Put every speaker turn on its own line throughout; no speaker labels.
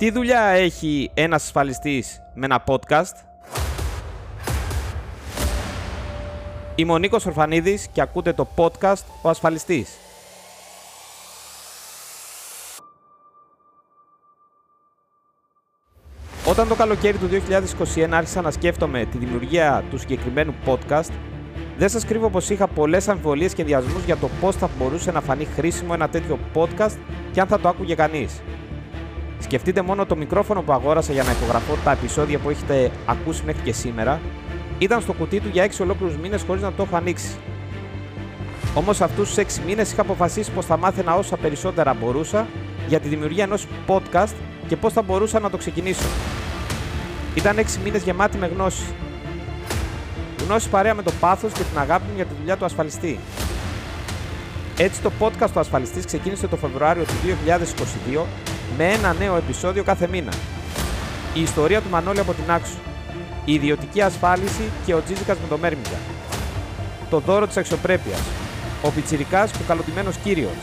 Τι δουλειά έχει ένας ασφαλιστής με ένα podcast? Είμαι ο Νίκος Ορφανίδης και ακούτε το podcast «Ο Ασφαλιστής». Όταν το καλοκαίρι του 2021 άρχισα να σκέφτομαι τη δημιουργία του συγκεκριμένου podcast, δεν σας κρύβω πως είχα πολλές αμφιβολίες και ενδιασμούς για το πώς θα μπορούσε να φανεί χρήσιμο ένα τέτοιο podcast και αν θα το άκουγε κανείς. Σκεφτείτε μόνο το μικρόφωνο που αγόρασα για να υπογραφώ τα επεισόδια που έχετε ακούσει μέχρι και σήμερα. Ήταν στο κουτί του για 6 ολόκληρους μήνες χωρίς να το έχω ανοίξει. Όμως αυτούς τους 6 μήνες είχα αποφασίσει πως θα μάθαινα όσα περισσότερα μπορούσα για τη δημιουργία ενός podcast και πώ θα μπορούσα να το ξεκινήσω. Ήταν 6 μήνες γεμάτοι με γνώση. Γνώση παρέα με το πάθος και την αγάπη μου για τη δουλειά του ασφαλιστή. Έτσι το podcast του ασφαλιστής ξεκίνησε το Φεβρουάριο του 2022 με ένα νέο επεισόδιο κάθε μήνα. Η ιστορία του Μανώλη από την Άξου. Η ιδιωτική ασφάλιση και ο Τζίζικας με το Μέρμιγκα. Το δώρο της αξιοπρέπειας. Ο Πιτσιρικάς και ο καλωτημένος κύριος.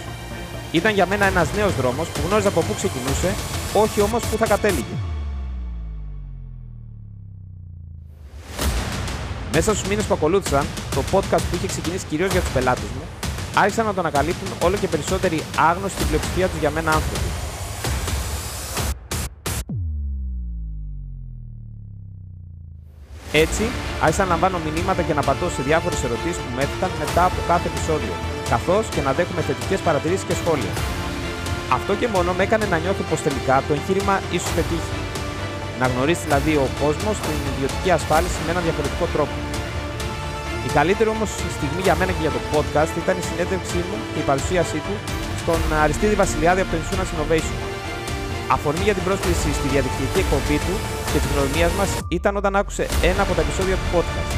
Ήταν για μένα ένας νέος δρόμος που γνώριζα από πού ξεκινούσε, όχι όμως πού θα κατέληγε. Μέσα στους μήνες που ακολούθησαν, το podcast που είχε ξεκινήσει κυρίως για τους πελάτες μου, άρχισαν να το ανακαλύπτουν όλο και περισσότεροι άγνωστοι στην πλειοψηφία τους για μένα άνθρωποι. Έτσι, άρχισα να λαμβάνω μηνύματα και να πατώ σε διάφορες ερωτήσεις που με έθηκαν μετά από κάθε επεισόδιο, καθώς και να δέχομαι θετικές παρατηρήσεις και σχόλια. Αυτό και μόνο με έκανε να νιώθω πως τελικά το εγχείρημα ίσως πετύχει. Να γνωρίσει δηλαδή ο κόσμος την ιδιωτική ασφάλιση με έναν διαφορετικό τρόπο. Η καλύτερη όμως στιγμή για μένα και για το podcast ήταν η συνέντευξή μου και η παρουσίασή του στον Αριστίδη Βασιλιάδη από το Insurance Innovation. Αφορμή για την πρόσκληση στη διαδικτυακή εκπομπή του και της γνωριμίας μας ήταν όταν άκουσε ένα από τα επεισόδια του podcast.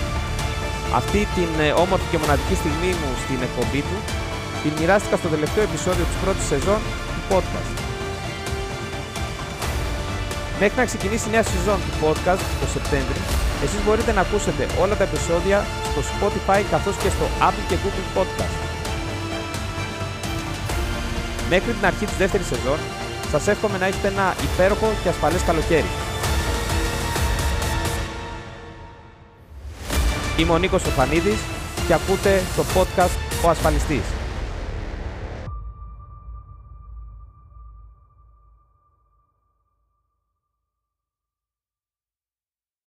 Αυτή την ε, όμορφη και μοναδική στιγμή μου στην εκπομπή του την μοιράστηκα στο τελευταίο επεισόδιο της πρώτης σεζόν του podcast. Μέχρι να ξεκινήσει η νέα σεζόν του podcast το Σεπτέμβρη, εσείς μπορείτε να ακούσετε όλα τα επεισόδια στο Spotify καθώς και στο Apple και Google Podcast. Μέχρι την αρχή της δεύτερης σεζόν, σας εύχομαι να έχετε ένα υπέροχο και ασφαλές καλοκαίρι. Είμαι ο Νίκος Οφανίδης και ακούτε το podcast «Ο Ασφαλιστής».